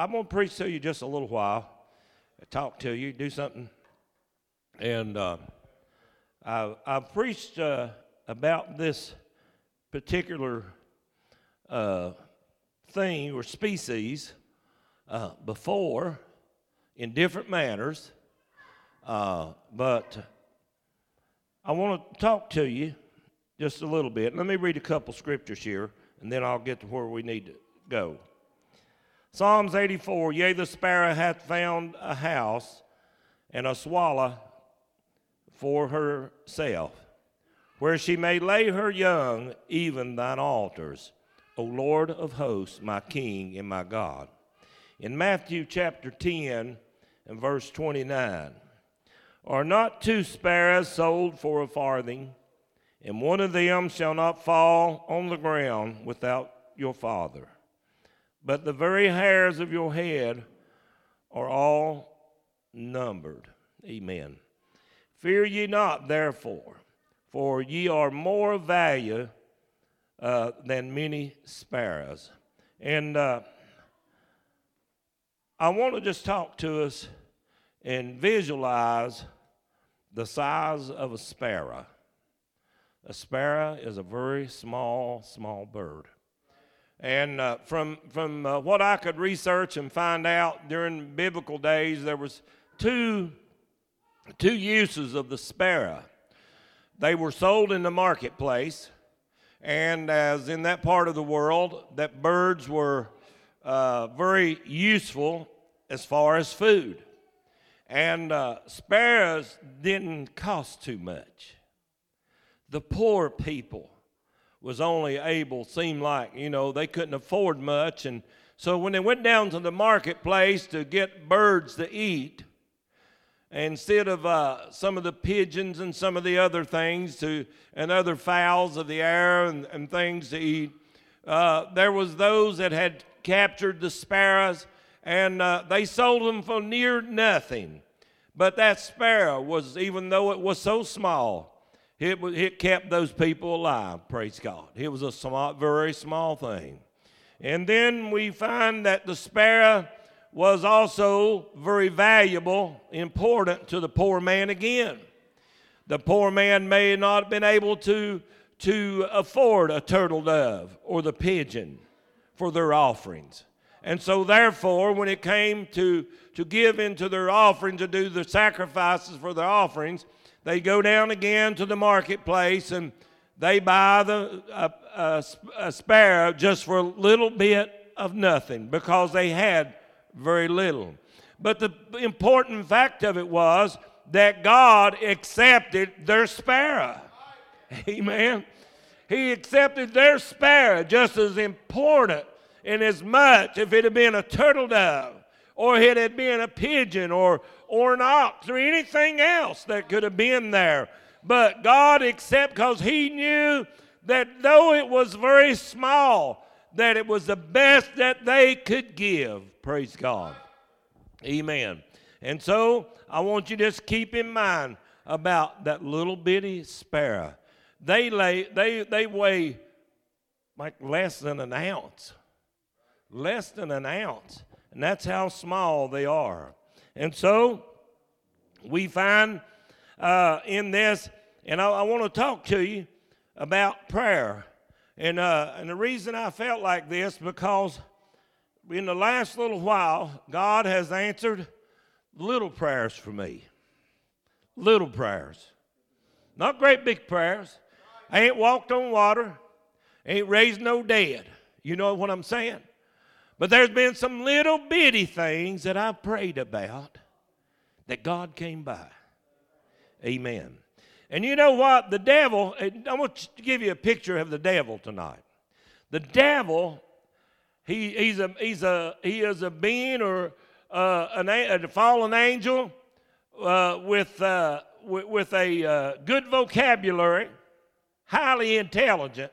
I'm going to preach to you just a little while, talk to you, do something. And uh, I, I've preached uh, about this particular uh, thing or species uh, before in different manners, uh, but I want to talk to you just a little bit. Let me read a couple scriptures here, and then I'll get to where we need to go. Psalms 84 Yea, the sparrow hath found a house, and a swallow for herself, where she may lay her young, even thine altars, O Lord of hosts, my King and my God. In Matthew chapter 10 and verse 29, are not two sparrows sold for a farthing, and one of them shall not fall on the ground without your Father? But the very hairs of your head are all numbered. Amen. Fear ye not, therefore, for ye are more value uh, than many sparrows. And uh, I want to just talk to us and visualize the size of a sparrow. A sparrow is a very small, small bird. And uh, from, from uh, what I could research and find out during biblical days, there was two, two uses of the sparrow. They were sold in the marketplace, and as in that part of the world, that birds were uh, very useful as far as food. And uh, sparrows didn't cost too much. The poor people was only able, seemed like, you know, they couldn't afford much. And so when they went down to the marketplace to get birds to eat, instead of uh, some of the pigeons and some of the other things to, and other fowls of the air and, and things to eat, uh, there was those that had captured the sparrows and uh, they sold them for near nothing. But that sparrow was, even though it was so small, it, it kept those people alive, praise God. It was a small, very small thing. And then we find that the sparrow was also very valuable, important to the poor man again. The poor man may not have been able to, to afford a turtle dove or the pigeon for their offerings. And so, therefore, when it came to, to give into their offering, to do the sacrifices for their offerings, they go down again to the marketplace and they buy the, a, a, a sparrow just for a little bit of nothing because they had very little. But the important fact of it was that God accepted their sparrow. Amen. He accepted their sparrow just as important and as much if it had been a turtle dove or it had been a pigeon or, or an ox or anything else that could have been there. But God accepted because He knew that though it was very small, that it was the best that they could give. Praise God. Amen. And so I want you to just keep in mind about that little bitty sparrow. They lay they they weigh like less than an ounce. Less than an ounce. And that's how small they are. And so we find uh, in this, and I, I want to talk to you about prayer. And, uh, and the reason I felt like this, because in the last little while, God has answered little prayers for me. Little prayers. Not great big prayers. I ain't walked on water, ain't raised no dead. You know what I'm saying? But there's been some little bitty things that I've prayed about that God came by. Amen. And you know what? The devil, I want to give you a picture of the devil tonight. The devil, he, he's a, he's a, he is a being or uh, an, a fallen angel uh, with, uh, with, with, a uh, good vocabulary, highly intelligent.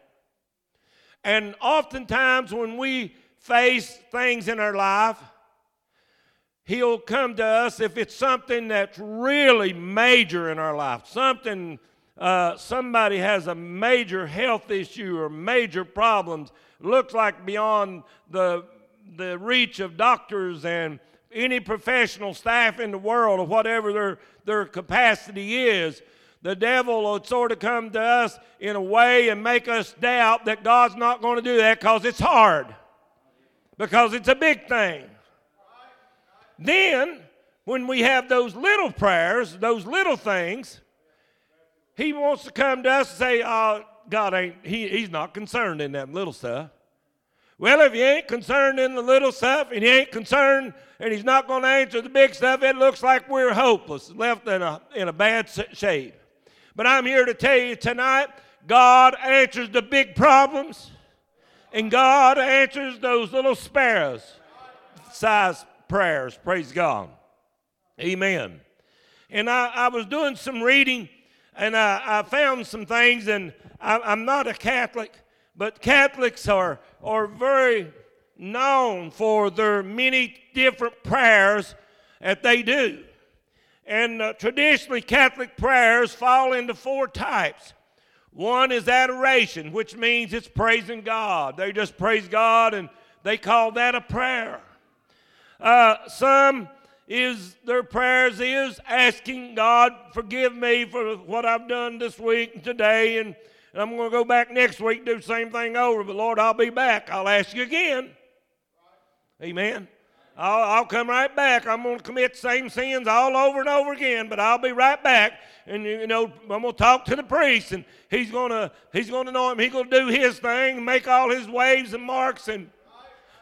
And oftentimes when we face things in our life, He'll come to us if it's something that's really major in our life, something uh, somebody has a major health issue or major problems, looks like beyond the the reach of doctors and any professional staff in the world or whatever their, their capacity is, the devil will sort of come to us in a way and make us doubt that God's not going to do that because it's hard, because it's a big thing. Then, when we have those little prayers, those little things, he wants to come to us and say, oh, God ain't, he, he's not concerned in that little stuff. Well, if he ain't concerned in the little stuff and he ain't concerned and he's not going to answer the big stuff, it looks like we're hopeless, left in a, in a bad shape. But I'm here to tell you tonight God answers the big problems and God answers those little sparrows size prayers. Praise God. Amen. And I, I was doing some reading and I, I found some things, and I, I'm not a Catholic, but Catholics are, are very known for their many different prayers that they do. And uh, traditionally, Catholic prayers fall into four types. One is adoration, which means it's praising God. They just praise God and they call that a prayer. Uh, some is their prayers is asking God, forgive me for what I've done this week and today, and, and I'm going to go back next week do the same thing over. But Lord, I'll be back. I'll ask you again. Amen. I'll, I'll come right back. I'm going to commit the same sins all over and over again, but I'll be right back. And you know, I'm going to talk to the priest, and he's going to he's going to know him. He's going to do his thing, make all his waves and marks and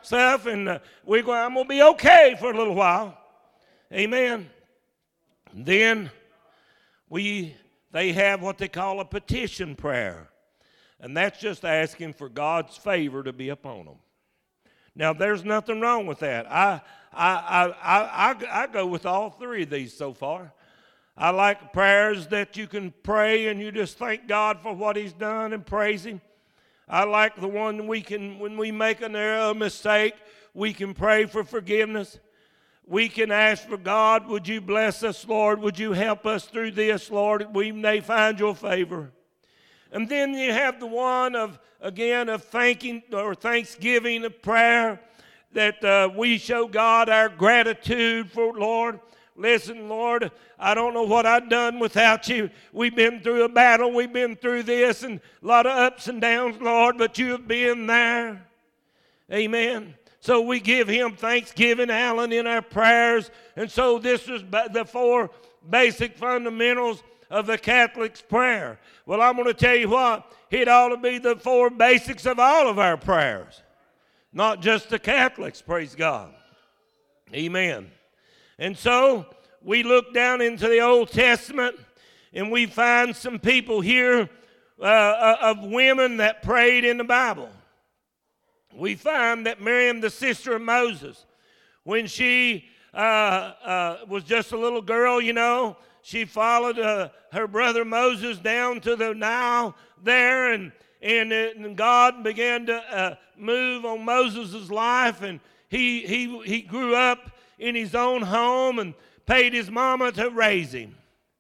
stuff, and uh, we going. I'm going to be okay for a little while. Amen. And Then we they have what they call a petition prayer. And that's just asking for God's favor to be upon them. Now there's nothing wrong with that. I I I I, I, go with all three of these so far. I like prayers that you can pray and you just thank God for what He's done and praise Him. I like the one we can, when we make an error, a mistake, we can pray for forgiveness we can ask for God, would you bless us, Lord? Would you help us through this, Lord? We may find your favor. And then you have the one of, again, of thanking or thanksgiving, of prayer that uh, we show God our gratitude for, Lord. Listen, Lord, I don't know what I've done without you. We've been through a battle, we've been through this, and a lot of ups and downs, Lord, but you have been there. Amen. So we give him thanksgiving, Alan, in our prayers. And so this is the four basic fundamentals of the Catholic's prayer. Well, I'm going to tell you what, it ought to be the four basics of all of our prayers, not just the Catholics, praise God. Amen. And so we look down into the Old Testament and we find some people here uh, uh of women that prayed in the Bible we find that Miriam, the sister of Moses, when she uh, uh, was just a little girl, you know, she followed uh, her brother Moses down to the Nile there, and, and, and God began to uh, move on Moses' life, and he, he, he grew up in his own home and paid his mama to raise him.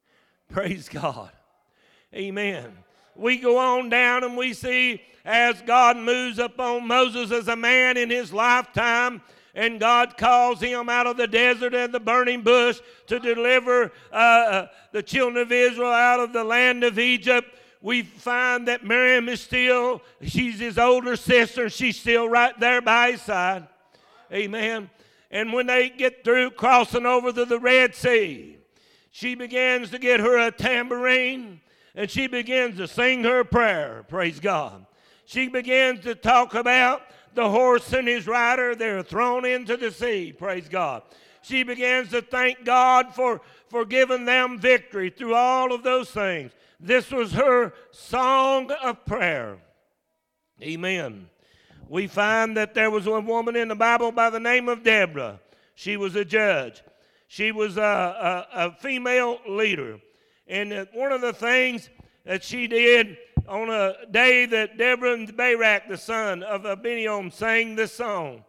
Praise God. Amen. We go on down and we see as God moves upon Moses as a man in his lifetime, and God calls him out of the desert and the burning bush to deliver uh, uh, the children of Israel out of the land of Egypt. We find that Miriam is still, she's his older sister, she's still right there by his side. Amen. And when they get through crossing over to the Red Sea, she begins to get her a tambourine and she begins to sing her prayer. Praise God she begins to talk about the horse and his rider. They're thrown into the sea. Praise God. She begins to thank God for, for giving them victory through all of those things. This was her song of prayer. Amen. We find that there was a woman in the Bible by the name of Deborah. She was a judge. She was a, a, a female leader. And one of the things that she did on a day that Deborah and Barak, the son of Abinoam, sang this song.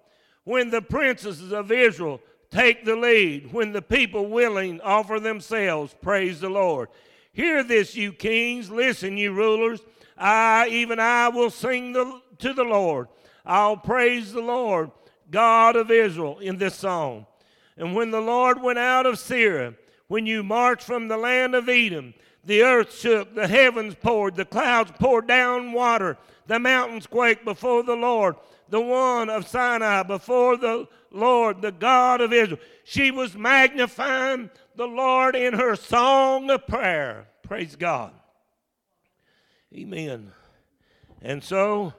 When the princesses of Israel take the lead, when the people willing offer themselves, praise the Lord. Hear this, you kings. Listen, you rulers. I, even I, will sing the, to the Lord. I'll praise the Lord God of Israel in this song. And when the Lord went out of Seir, when you marched from the land of Edom, the earth shook, the heavens poured, the clouds poured down water, the mountains quaked before the Lord, the one of Sinai, before the Lord, the God of Israel. She was magnifying the Lord in her song of prayer. Praise God. Amen. And so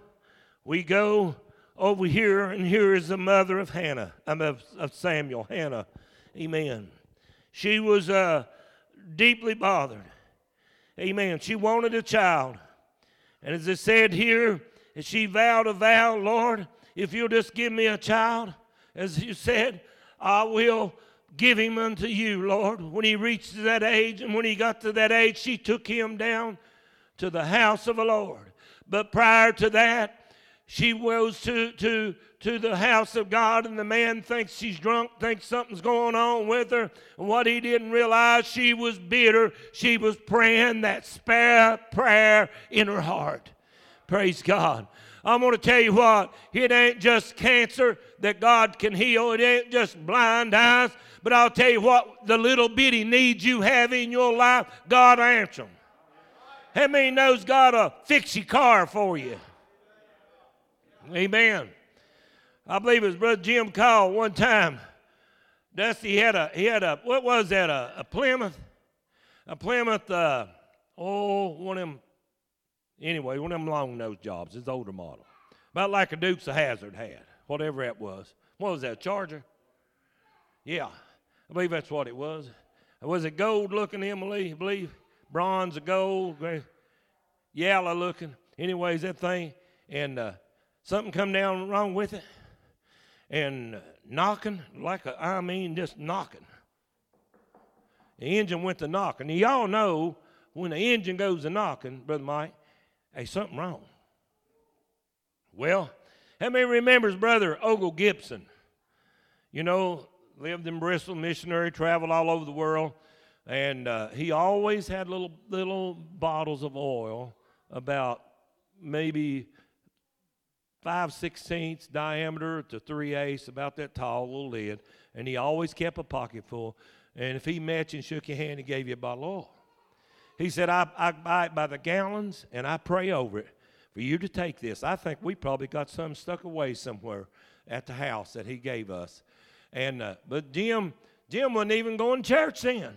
we go over here, and here is the mother of Hannah, um, of, of Samuel, Hannah. Amen. She was uh, deeply bothered. Amen. She wanted a child. And as it said here, she vowed a vow, Lord, if you'll just give me a child, as you said, I will give him unto you, Lord. When he reached that age, and when he got to that age, she took him down to the house of the Lord. But prior to that, she goes to, to, to the house of God, and the man thinks she's drunk, thinks something's going on with her. And what he didn't realize, she was bitter. She was praying that spare prayer in her heart. Praise God. I'm going to tell you what, it ain't just cancer that God can heal, it ain't just blind eyes, but I'll tell you what, the little bitty needs you have in your life, God answer them. How many knows God will fix your car for you? Amen. I believe it was Brother Jim called one time. Dusty had a he had a what was that a, a Plymouth, a Plymouth. Uh, oh, one of them. Anyway, one of them long nose jobs. It's older model, about like a Dukes of Hazzard had, whatever that was. What was that? Charger. Yeah, I believe that's what it was. Was it gold looking, Emily? I believe bronze or gold, yellow looking. Anyways, that thing and. Uh, something come down wrong with it and knocking like a, I mean just knocking. The engine went to knocking. Y'all know when the engine goes to knocking, Brother Mike, hey, something wrong. Well, how many remembers Brother Ogle Gibson? You know, lived in Bristol, missionary, traveled all over the world, and uh, he always had little little bottles of oil about maybe five sixteenths diameter to three eighths, about that tall, little lid, and he always kept a pocket full. And if he met you and shook your hand, he gave you a bottle of oil. He said, I, I buy it by the gallons and I pray over it for you to take this. I think we probably got some stuck away somewhere at the house that he gave us. And uh, but Jim, Jim wasn't even going to church then.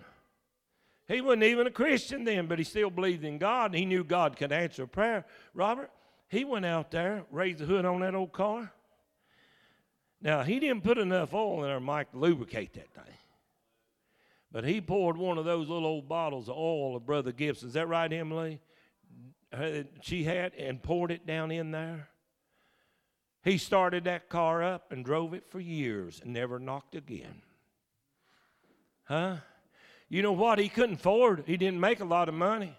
He wasn't even a Christian then, but he still believed in God. And he knew God could answer a prayer. Robert, he went out there, raised the hood on that old car. Now, he didn't put enough oil in there, Mike, to lubricate that thing. But he poured one of those little old bottles of oil of Brother Gibson. Is that right, Emily? Uh, she had and poured it down in there. He started that car up and drove it for years and never knocked again. Huh? You know what? He couldn't afford. He didn't make a lot of money.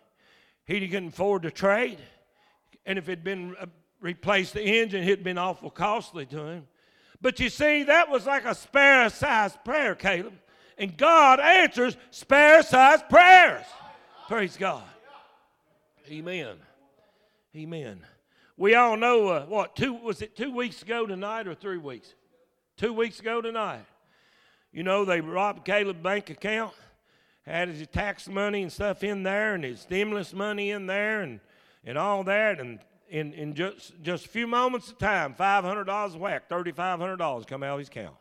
He couldn't afford to trade and if it had been uh, replaced the engine, it'd been awful costly to him. But you see, that was like a spare sized prayer, Caleb. And God answers spare sized prayers. Praise God. Amen. Amen. We all know uh, what two was it two weeks ago tonight or three weeks? Two weeks ago tonight. You know they robbed Caleb's bank account, had his tax money and stuff in there, and his stimulus money in there, and and all that. And in, in just, just a few moments of time, $500 whack, $3,500 come out of his account.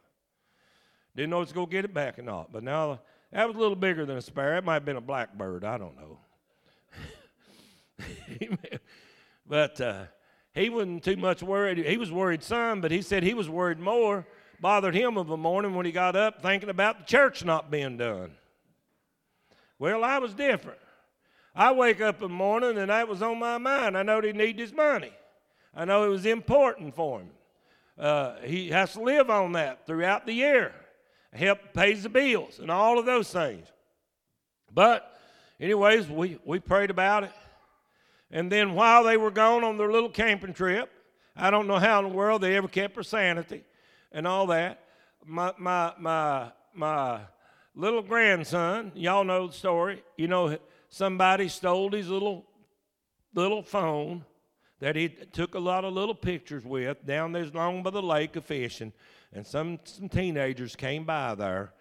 Didn't know it's going to get it back or not. But now that was a little bigger than a sparrow. It might have been a blackbird. I don't know. but uh, he wasn't too much worried. He was worried some, but he said he was worried more. Bothered him of a morning when he got up thinking about the church not being done. Well, I was different. I wake up in the morning and that was on my mind. I know he needed his money. I know it was important for him. Uh, he has to live on that throughout the year. Help pays the bills and all of those things. But, anyways, we, we prayed about it. And then while they were gone on their little camping trip, I don't know how in the world they ever kept their sanity and all that. My, my, my, my little grandson, y'all know the story, you know, somebody stole his little little phone that he took a lot of little pictures with down there along by the lake of fishing. and some, some teenagers came by there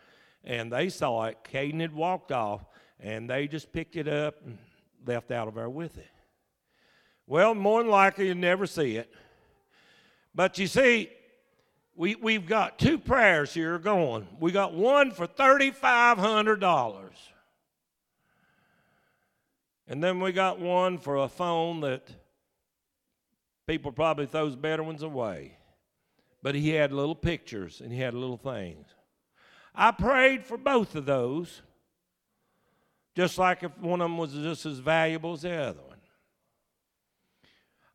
and they saw it. Caden had walked off, and they just picked it up and left out of there with it. Well, more than likely, you'll never see it. But you see, we, we've got two prayers here going. We got one for $3,500. And then we got one for a phone that people probably throws better ones away. But he had little pictures and he had little things. I prayed for both of those, just like if one of them was just as valuable as the other one.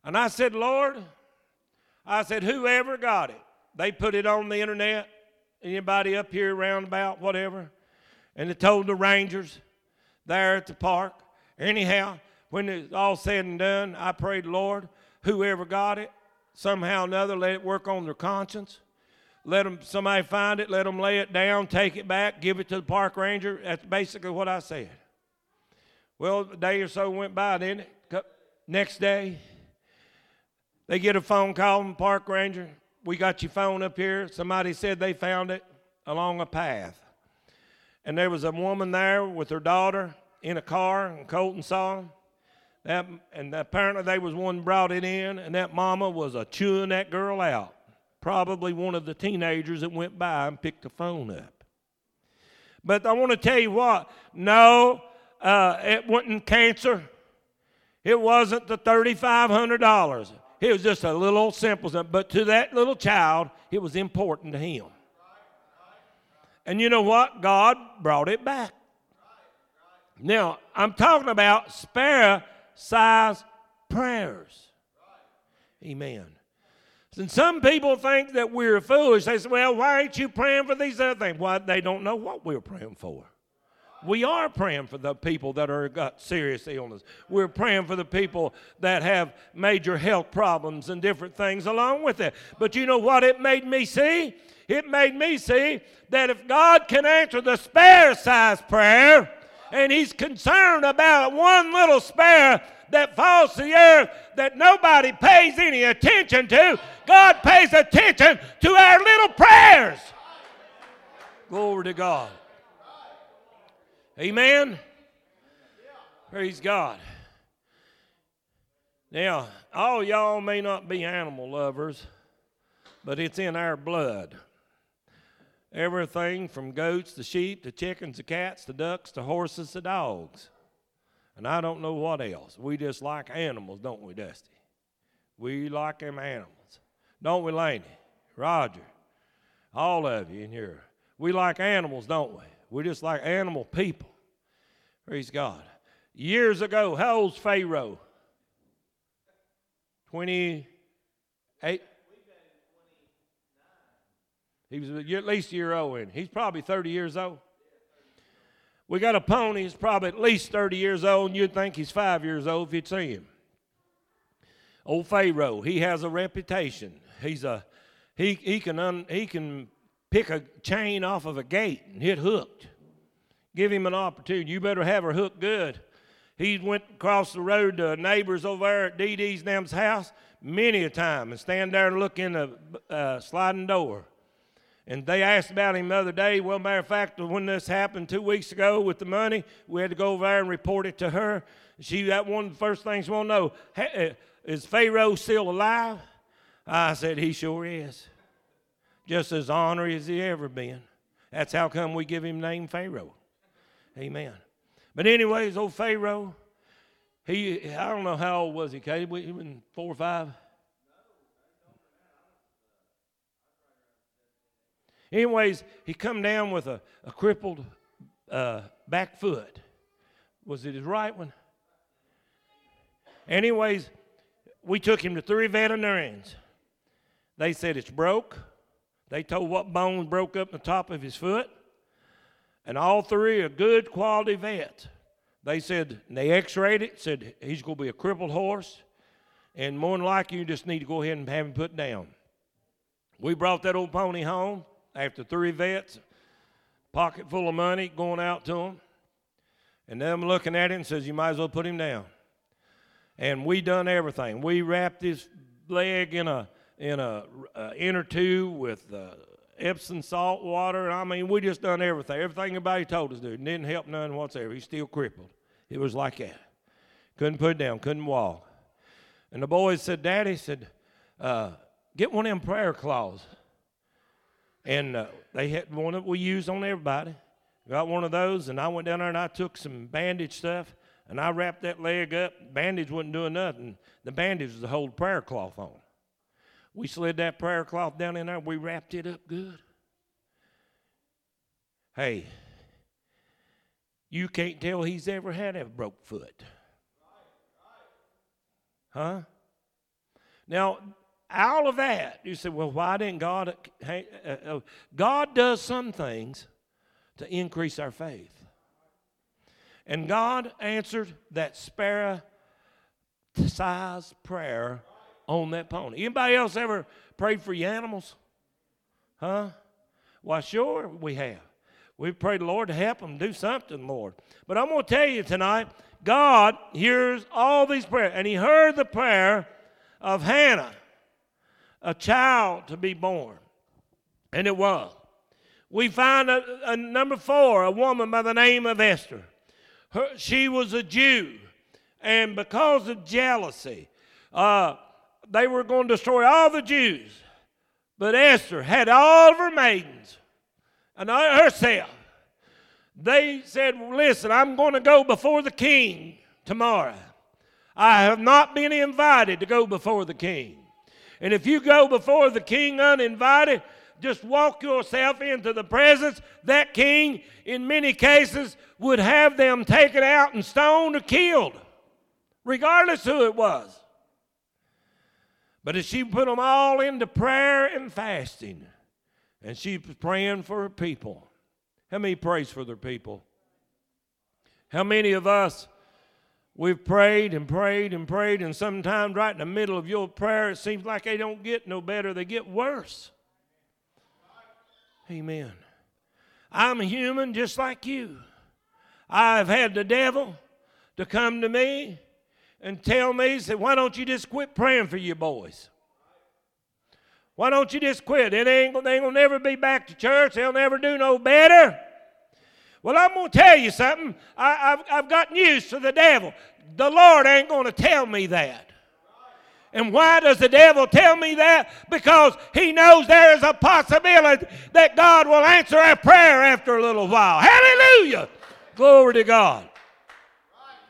And I said, Lord, I said, whoever got it, they put it on the internet, anybody up here around about, whatever, and they told the rangers there at the park. Anyhow, when it's all said and done, I prayed, Lord, whoever got it, somehow or another, let it work on their conscience. Let them, somebody find it, let them lay it down, take it back, give it to the park ranger. That's basically what I said. Well, a day or so went by, didn't it? Next day, they get a phone call from park ranger. We got your phone up here. Somebody said they found it along a path. And there was a woman there with her daughter in a car, and Colton saw them. That, and apparently they was one brought it in, and that mama was a chewing that girl out probably one of the teenagers that went by and picked the phone up. But I want to tell you what no, uh, it wasn't cancer. It wasn't the $3,500. It was just a little old simple stuff. But to that little child, it was important to him. And you know what? God brought it back. Now, I'm talking about spare size prayers. Amen. And some people think that we're foolish. They say, well, why aren't you praying for these other things? Why, they don't know what we're praying for. We are praying for the people that are got serious illness. We're praying for the people that have major health problems and different things along with it. But you know what it made me see? It made me see that if God can answer the spare size prayer, and He's concerned about one little spare that falls to the earth that nobody pays any attention to. God pays attention to our little prayers. Glory to God. Amen. Praise God. Now, all y'all may not be animal lovers, but it's in our blood. Everything from goats to sheep to chickens to cats to ducks to horses to dogs and I don't know what else. We just like animals, don't we, Dusty? We like them animals. Don't we, Laney? Roger? All of you in here. We like animals, don't we? We just like animal people. Praise God. Years ago, how old's Pharaoh? 28? He was at least a year old, and he's probably 30 years old. We got a pony, he's probably at least 30 years old, and you'd think he's five years old if you'd see him. Old Pharaoh, he has a reputation. He's a he he can un, he can pick a chain off of a gate and hit hooked. Give him an opportunity. You better have her hooked good. He went across the road to neighbors over there at Dee's Nam's house many a time and stand there and look in the uh, sliding door and they asked about him the other day. Well, matter of fact, when this happened two weeks ago with the money, we had to go over there and report it to her. She that one of the first things we want to know uh, is Pharaoh still alive? I said he sure is, just as honorary as he ever been. That's how come we give him name Pharaoh. Amen. But anyways, old Pharaoh, he I don't know how old was he, Katie? He was four or five. Anyways, he come down with a, a crippled uh, back foot. Was it his right one? Anyways, we took him to three veterinarians. They said it's broke. They told what bone broke up the top of his foot. And all three are good quality vets. They said, they x rayed it, said he's going to be a crippled horse. And more than likely, you just need to go ahead and have him put down. We brought that old pony home after three vets, pocket full of money going out to him. and them looking at him and says, "You might as well put him down." And we done everything. We wrapped his leg in a in a uh, inner tube with uh, Epsom salt water. I mean, we just done everything. Everything anybody told us to do. Didn't help none whatsoever. He's still crippled. It was like that. Couldn't put it down, couldn't walk. And the boys said, Daddy said, uh, get one of them prayer claws. And uh, they had one that we used on everybody. Got one of those, and I went down there and I took some bandage stuff and I wrapped that leg up. Bandage wasn't doing nothing. The bandage was to hold prayer cloth on. We slid that prayer cloth down in there. We wrapped it up good. Hey, you can't tell he's ever had a broke foot. Huh? Now, all of that, you say, well, why didn't God? Uh, uh, God does some things to increase our faith. And God answered that sparrow size prayer on that pony. Anybody else ever prayed for your animals? Huh? Why, sure, we have. We've prayed the Lord to help them do something, Lord. But I'm going to tell you tonight, God hears all these prayers. And He heard the prayer of Hannah, a child to be born. And it was. We find a, a number four, a woman by the name of Esther. Her, she was a Jew. And because of jealousy, uh, they were going to destroy all the Jews. But Esther had all of her maidens and herself. They said, Listen, I'm going to go before the king tomorrow. I have not been invited to go before the king. And if you go before the king uninvited, just walk yourself into the presence, that king, in many cases, would have them taken out and stoned or killed, regardless who it was. But as she put them all into prayer and fasting, and she was praying for her people. How many prays for their people? How many of us we've prayed and prayed and prayed, and sometimes right in the middle of your prayer, it seems like they don't get no better, they get worse. Amen. I'm a human just like you. I've had the devil to come to me and tell me, say, why don't you just quit praying for your boys? Why don't you just quit? It ain't, they ain't gonna never be back to church. They'll never do no better. Well, I'm gonna tell you something. I, have I've got news for the devil. The Lord ain't gonna tell me that. And why does the devil tell me that? Because he knows there is a possibility that God will answer our prayer after a little while. Hallelujah! Glory to God.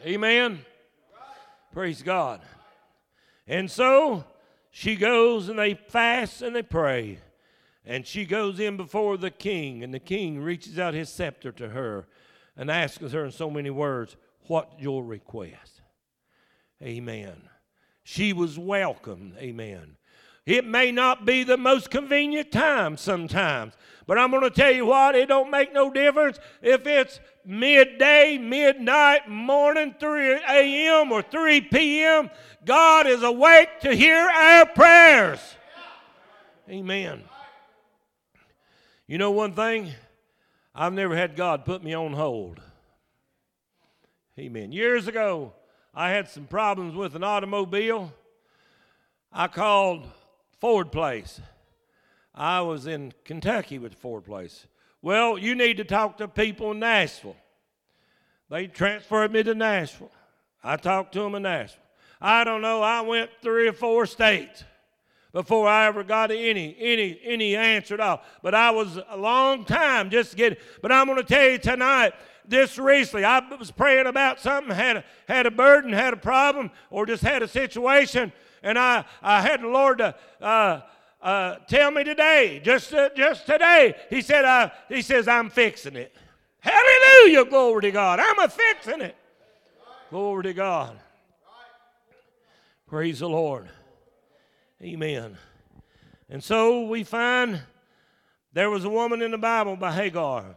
Amen. Praise God. And so she goes and they fast and they pray. And she goes in before the king, and the king reaches out his scepter to her and asks her in so many words, What your request? Amen. She was welcome. Amen. It may not be the most convenient time sometimes, but I'm going to tell you what, it don't make no difference if it's midday, midnight, morning, 3 a.m. or 3 p.m. God is awake to hear our prayers. Amen. You know one thing? I've never had God put me on hold. Amen. Years ago, I had some problems with an automobile. I called Ford Place. I was in Kentucky with Ford Place. Well, you need to talk to people in Nashville. They transferred me to Nashville. I talked to them in Nashville. I don't know, I went three or four states before I ever got any any any answer at all. But I was a long time just getting. But I'm going to tell you tonight, just recently, I was praying about something, had a, had a burden, had a problem, or just had a situation, and I, I had the Lord to uh, uh, tell me today, just uh, just today, He said, uh, He says, I'm fixing it. Hallelujah, glory to God. I'm a fixing it. Glory to God. Praise the Lord. Amen. And so we find there was a woman in the Bible by Hagar.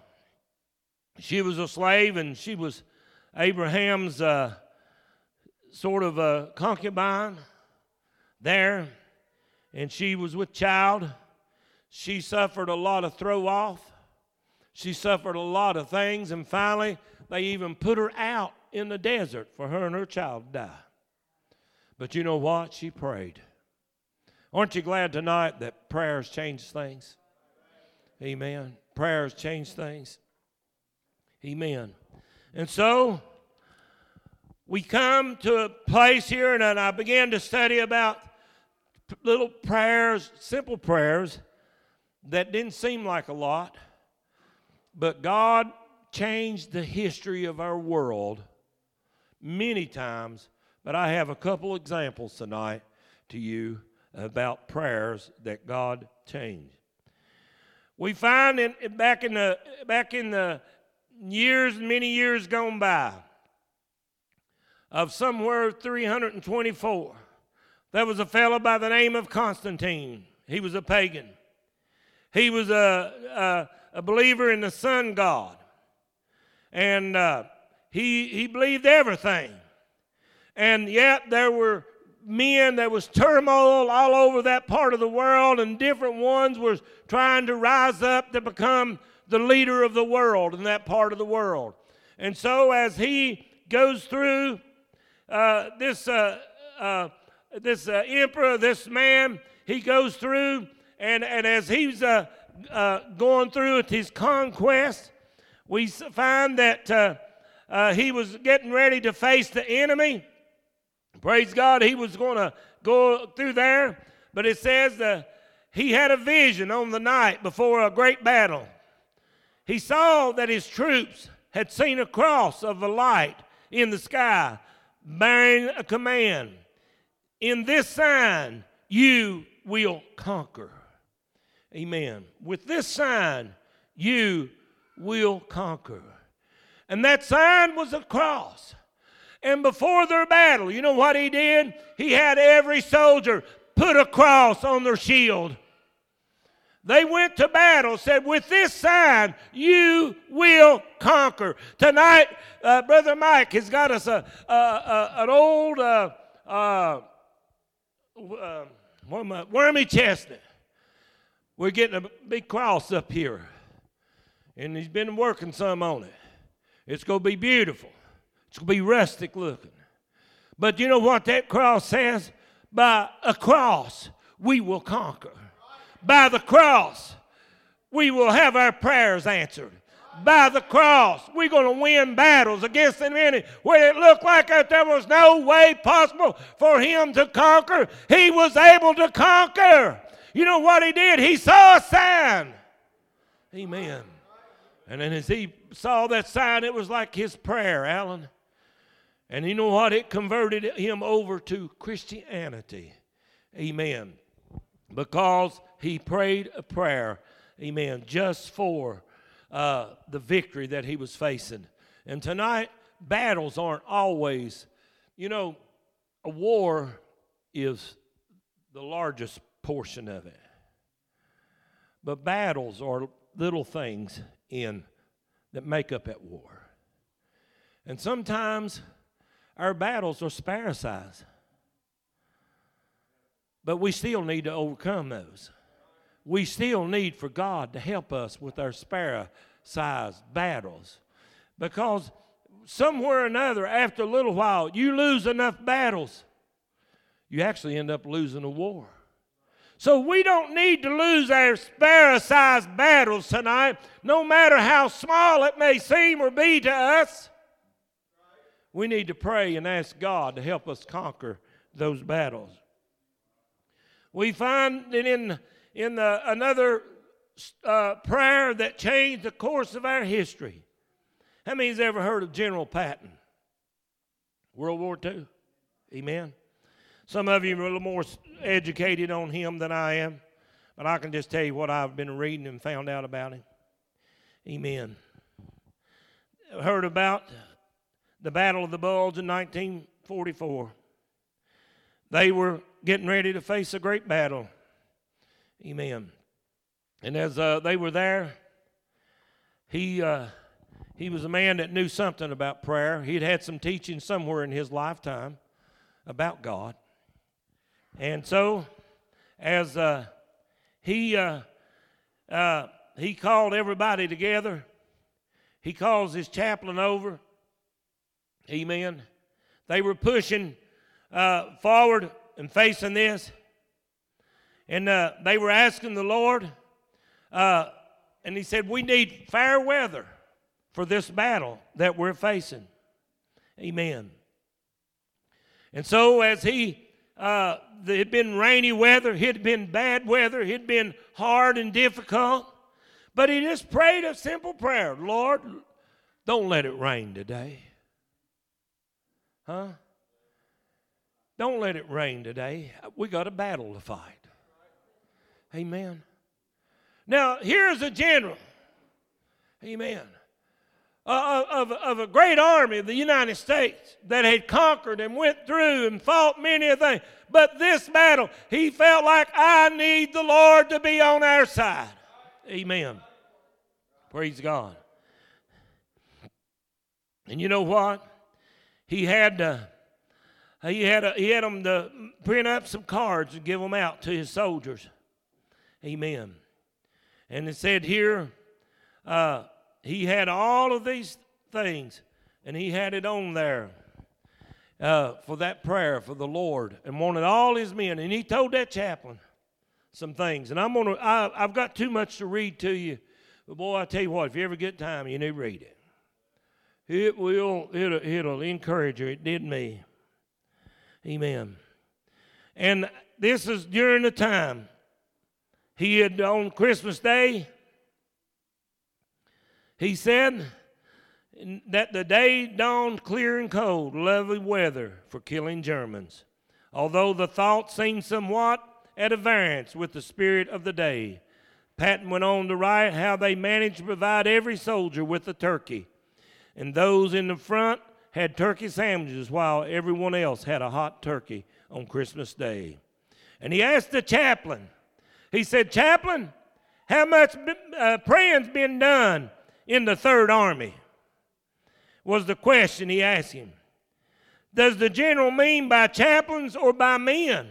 She was a slave and she was Abraham's uh, sort of a concubine there, and she was with child. She suffered a lot of throw off. She suffered a lot of things, and finally, they even put her out in the desert for her and her child to die. But you know what? She prayed. Aren't you glad tonight that prayers change things? Amen. Prayers change things. Amen. And so we come to a place here, and I began to study about little prayers, simple prayers that didn't seem like a lot, but God changed the history of our world many times. But I have a couple examples tonight to you about prayers that God changed. We find in, back in the back in the years, many years gone by, of somewhere 324, there was a fellow by the name of Constantine. He was a pagan. He was a, a, a believer in the sun god. And uh, he, he believed everything. And yet there were men, there was turmoil all over that part of the world, and different ones were trying to rise up to become the leader of the world in that part of the world. And so as he goes through uh, this, uh, uh, this uh, emperor, this man, he goes through, and, and as he's uh, uh, going through his conquest, we find that he was getting ready to face the enemy. Praise God, he was going to go through there, but it says that he had a vision on the night before a great battle. He saw that his troops had seen a cross of a light in the sky bearing a command In this sign, you will conquer. Amen. With this sign, you will conquer. And that sign was a cross. And before their battle, you know what he did? He had every soldier put a cross on their shield. They went to battle, said, With this sign, you will conquer. Tonight, uh, Brother Mike has got us a, a, a an old uh, uh, uh wormy chestnut. We're getting a big cross up here, and he's been working some on it. It's going to be beautiful. It's going to be rustic looking. But you know what that cross says? By a cross, we will conquer. By the cross, we will have our prayers answered. By the cross, we're going to win battles against the enemy where it looked like that there was no way possible for him to conquer. He was able to conquer. You know what he did? He saw a sign. Amen. And then as he saw that sign, it was like his prayer, Alan. And you know what? It converted him over to Christianity. Amen. Because he prayed a prayer, amen, just for uh, the victory that he was facing. And tonight, battles aren't always, you know, a war is the largest portion of it. But battles are little things in that make up that war. And sometimes our battles are size. But we still need to overcome those. We still need for God to help us with our sparrow sized battles. Because somewhere or another, after a little while, you lose enough battles, you actually end up losing a war. So we don't need to lose our sparrow sized battles tonight, no matter how small it may seem or be to us we need to pray and ask God to help us conquer those battles. We find that in, in the, another uh, prayer that changed the course of our history. How many's ever heard of General Patton? World War II. Amen. Some of you are a little more educated on him than I am, but I can just tell you what I've been reading and found out about him. Amen. Heard about the Battle of the Bulge in 1944. They were getting ready to face a great battle. Amen. And as uh, they were there, he, uh, he was a man that knew something about prayer. He'd had some teaching somewhere in his lifetime about God. And so, as uh, he, uh, uh, he called everybody together, he calls his chaplain over Amen. They were pushing uh, forward and facing this. And uh, they were asking the Lord, uh, and he said, We need fair weather for this battle that we're facing. Amen. And so, as he, uh, it had been rainy weather, it had been bad weather, it had been hard and difficult, but he just prayed a simple prayer Lord, don't let it rain today. Huh? Don't let it rain today. We got a battle to fight. Amen. Now, here's a general. Amen. Uh, of, of a great army of the United States that had conquered and went through and fought many of things. But this battle, he felt like, I need the Lord to be on our side. Amen. Praise God. And you know what? He had to, he had a, he had them to print up some cards and give them out to his soldiers. Amen. And it said here, uh, he had all of these things, and he had it on there uh, for that prayer for the Lord, and wanted all his men. And he told that chaplain some things. And I'm gonna, I, I've got too much to read to you, but boy, I tell you what, if you ever get time, you need to read it. It will, it'll, it'll encourage you. It did me. Amen. And this is during the time he had on Christmas Day he said that the day dawned clear and cold, lovely weather for killing Germans. Although the thought seemed somewhat at a variance with the spirit of the day, Patton went on to write how they managed to provide every soldier with a turkey, and those in the front had turkey sandwiches while everyone else had a hot turkey on Christmas Day. And he asked the chaplain, he said, Chaplain, how much uh, praying's been done in the Third Army? Was the question he asked him. Does the general mean by chaplains or by men?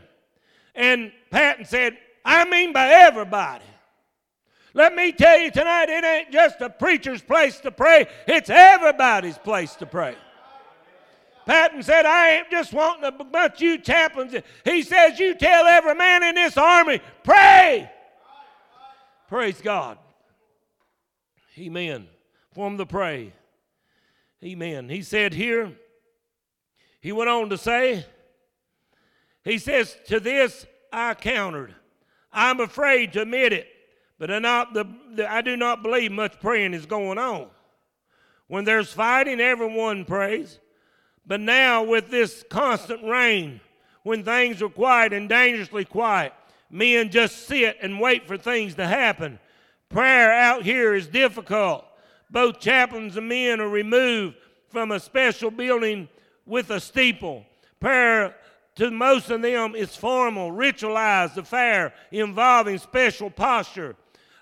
And Patton said, I mean by everybody. Let me tell you tonight, it ain't just a preacher's place to pray, it's everybody's place to pray. Patton said, I ain't just wanting a bunch of you chaplains. He says, You tell every man in this army, pray. Praise God. Amen. For him to pray. Amen. He said here, he went on to say, he says, To this I countered. I'm afraid to admit it, but I, not the, the, I do not believe much praying is going on. When there's fighting, everyone prays. But now, with this constant rain, when things are quiet and dangerously quiet, men just sit and wait for things to happen. Prayer out here is difficult. Both chaplains and men are removed from a special building with a steeple. Prayer to most of them is formal, ritualized affair involving special posture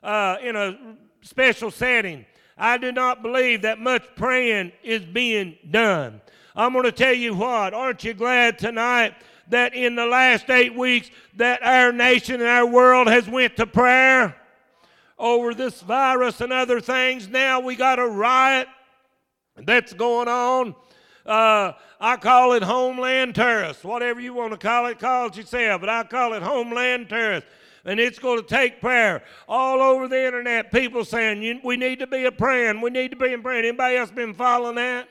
uh, in a special setting. I do not believe that much praying is being done. I'm going to tell you what, aren't you glad tonight that in the last eight weeks that our nation and our world has went to prayer over this virus and other things. Now we got a riot that's going on. Uh, I call it homeland terrorists. Whatever you want to call it, call it yourself. But I call it homeland terrorists. And it's going to take prayer all over the internet. People saying we need to be a praying. We need to be in prayer. Anybody else been following that?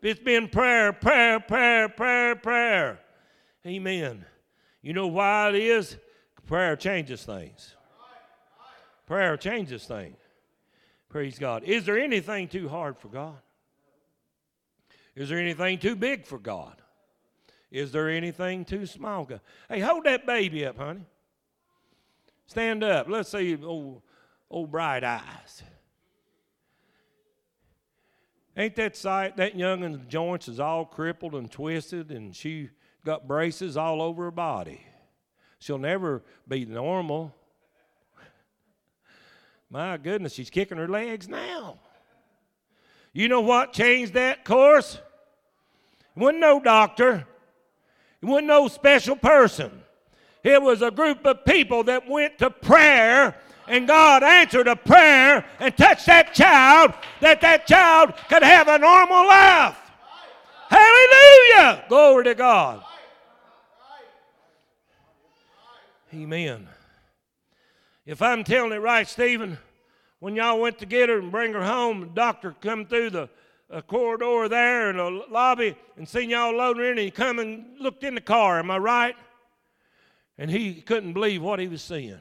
It's been prayer, prayer, prayer, prayer, prayer. Amen. You know why it is? Prayer changes things. Prayer changes things. Praise God. Is there anything too hard for God? Is there anything too big for God? Is there anything too small? Hey, hold that baby up, honey. Stand up. Let's see old, old bright eyes. Ain't that sight? That youngin's joints is all crippled and twisted, and she got braces all over her body. She'll never be normal. My goodness, she's kicking her legs now. You know what changed that course? It wasn't no doctor. It wasn't no special person. It was a group of people that went to prayer and God answered a prayer and touched that child that that child could have a normal life. Hallelujah! Glory to God. Amen. If I'm telling it right, Stephen, When y'all went to get her and bring her home, the doctor come through the uh, corridor there in the lobby and seen y'all loading her in, and he come and looked in the car. Am I right? And he couldn't believe what he was seeing.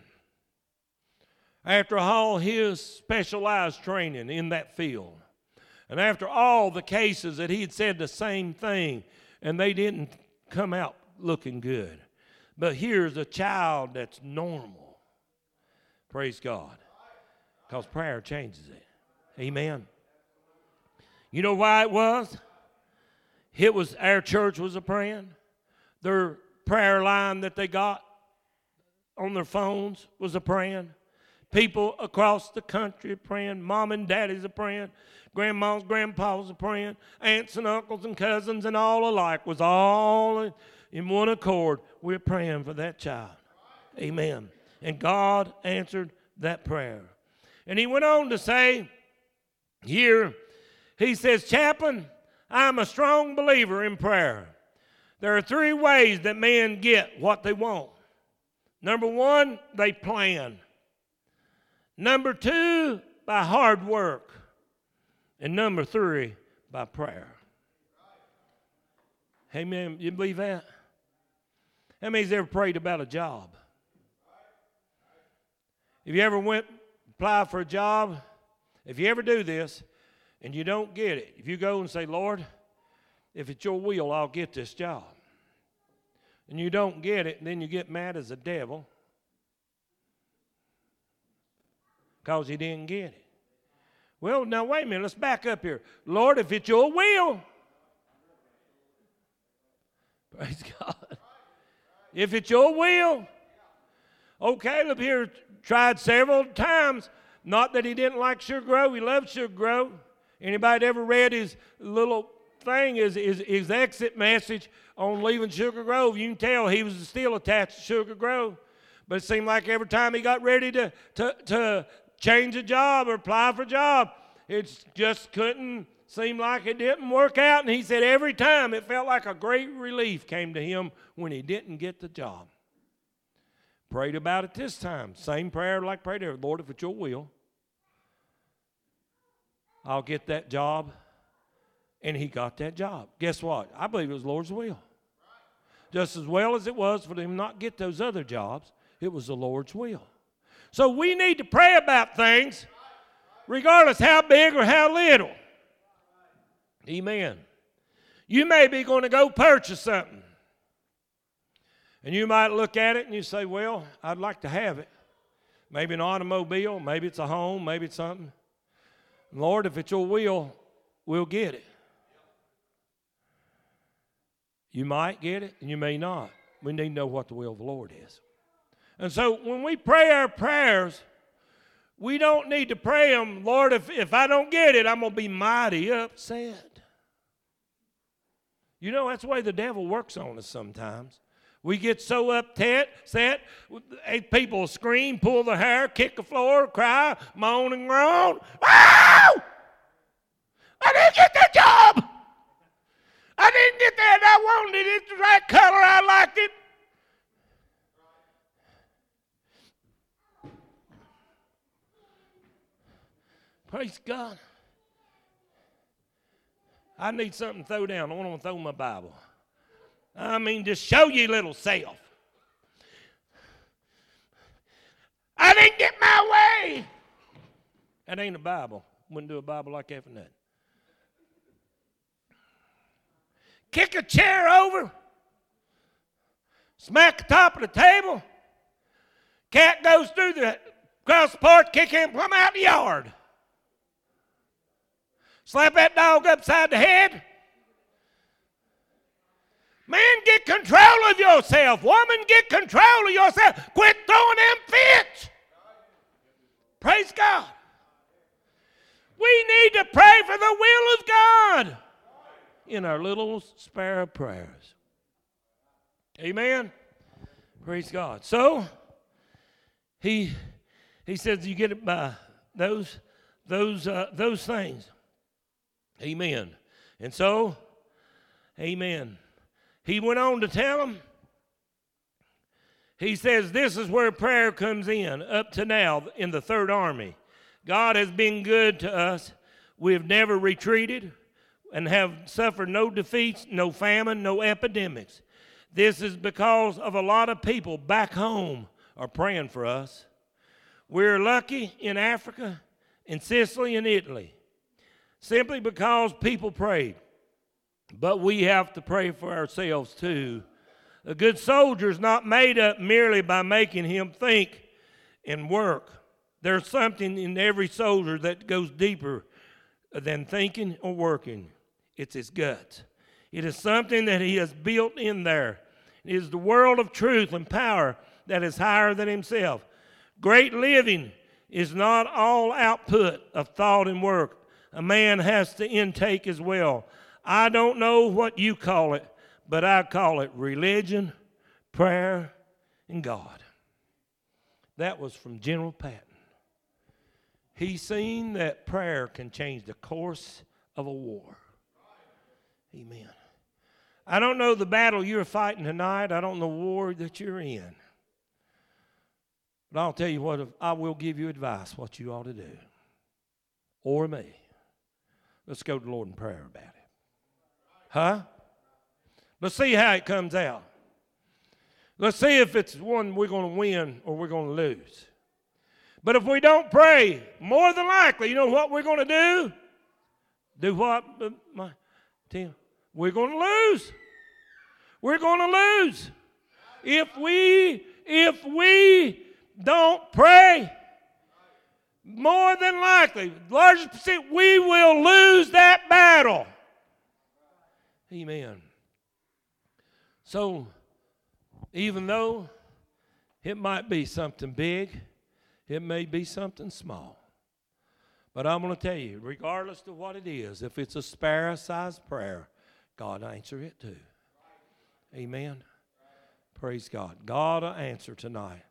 After all his specialized training in that field, and after all the cases that he had said the same thing, and they didn't come out looking good. But here's a child that's normal. Praise God. Because prayer changes it. Amen. You know why it was? It was our church was a praying. Their prayer line that they got on their phones was a praying. People across the country praying. Mom and daddies are praying. Grandmas, grandpas are praying. Aunts and uncles and cousins and all alike was all in one accord. We're praying for that child. Amen. And God answered that prayer. And he went on to say, here, he says, Chaplain, I'm a strong believer in prayer. There are three ways that men get what they want. Number one, they plan. Number two, by hard work. And number three, by prayer. Amen. You believe that? How many's ever prayed about a job? If you ever went apply for a job, if you ever do this and you don't get it, if you go and say, Lord, if it's your will, I'll get this job. And you don't get it, and then you get mad as a devil because he didn't get it. Well, now wait a minute, let's back up here. Lord, if it's your will, praise God. If it's your will, oh, Caleb here tried several times. Not that he didn't like Sugar Grove, he loved Sugar Grove. Anybody ever read his little thing, is his, his exit message on leaving Sugar Grove? You can tell he was still attached to Sugar Grove. But it seemed like every time he got ready to, to, to change a job or apply for a job. It just couldn't seem like it didn't work out. And he said every time it felt like a great relief came to him when he didn't get the job. Prayed about it this time. Same prayer like prayed there. Lord, if it's your will, I'll get that job. And he got that job. Guess what? I believe it was Lord's will. Just as well as it was for him not get those other jobs, it was the Lord's will. So we need to pray about things, regardless how big or how little. Amen. You may be going to go purchase something. And you might look at it and you say, Well, I'd like to have it. Maybe an automobile, maybe it's a home, maybe it's something. Lord, if it's your will, we'll get it. You might get it and you may not. We need to know what the will of the Lord is. And so when we pray our prayers, we don't need to pray them, Lord, if, if I don't get it, I'm going to be mighty upset. You know, that's the way the devil works on us sometimes. We get so upset, set, people scream, pull their hair, kick the floor, cry, moan and groan. Oh! I didn't get that job! I didn't get that. I wanted it. The right color. I liked it. Praise God. I need something to throw down. I want to throw my Bible. I mean, just show you little self. I didn't get my way. That ain't a Bible. Wouldn't do a Bible like that for nothing. Kick a chair over. Smack the top of the table. Cat goes through the across the porch, kick him plumb out the yard. Slap that dog upside the head. Man, get control of yourself. Woman, get control of yourself. Quit throwing them fits. Praise God. We need to pray for the will of God in our little spare prayers. Amen. Praise God. So he he says you get it by those those uh, those things. Amen. And so, amen. He went on to tell him. he says, This is where prayer comes in up to now in the Third Army. God has been good to us. We have never retreated and have suffered no defeats, no famine, no epidemics. This is because of a lot of people back home are praying for us. We're lucky in Africa, in Sicily, and Italy, simply because people prayed. But we have to pray for ourselves too. A good soldier is not made up merely by making him think and work. There's something in every soldier that goes deeper than thinking or working. It's his guts. It is something that he has built in there. It is the world of truth and power that is higher than himself. Great living is not all output of thought and work. A man has to intake as well. I don't know what you call it, but I call it religion, prayer, and God. That was from General Patton. He seen that prayer can change the course of a war. Amen. I don't know the battle you're fighting tonight. I don't know the war that you're in. But I'll tell you what, I will give you advice what you ought to do. Or me. Let's go to the Lord in prayer about it. Huh? Let's see how it comes out. Let's see if it's one we're going to win or we're going to lose. But if we don't pray, more than likely, you know what we're going to do? Do what, uh, my Tim? We're going to lose. We're going to lose. If we if we don't pray, more than likely, largest percent, we will lose that battle. Amen. So, even though it might be something big, it may be something small. But I'm going to tell you, regardless of what it is, if it's a sparrow sized prayer, God answer it too. Amen. Praise God. God will answer tonight.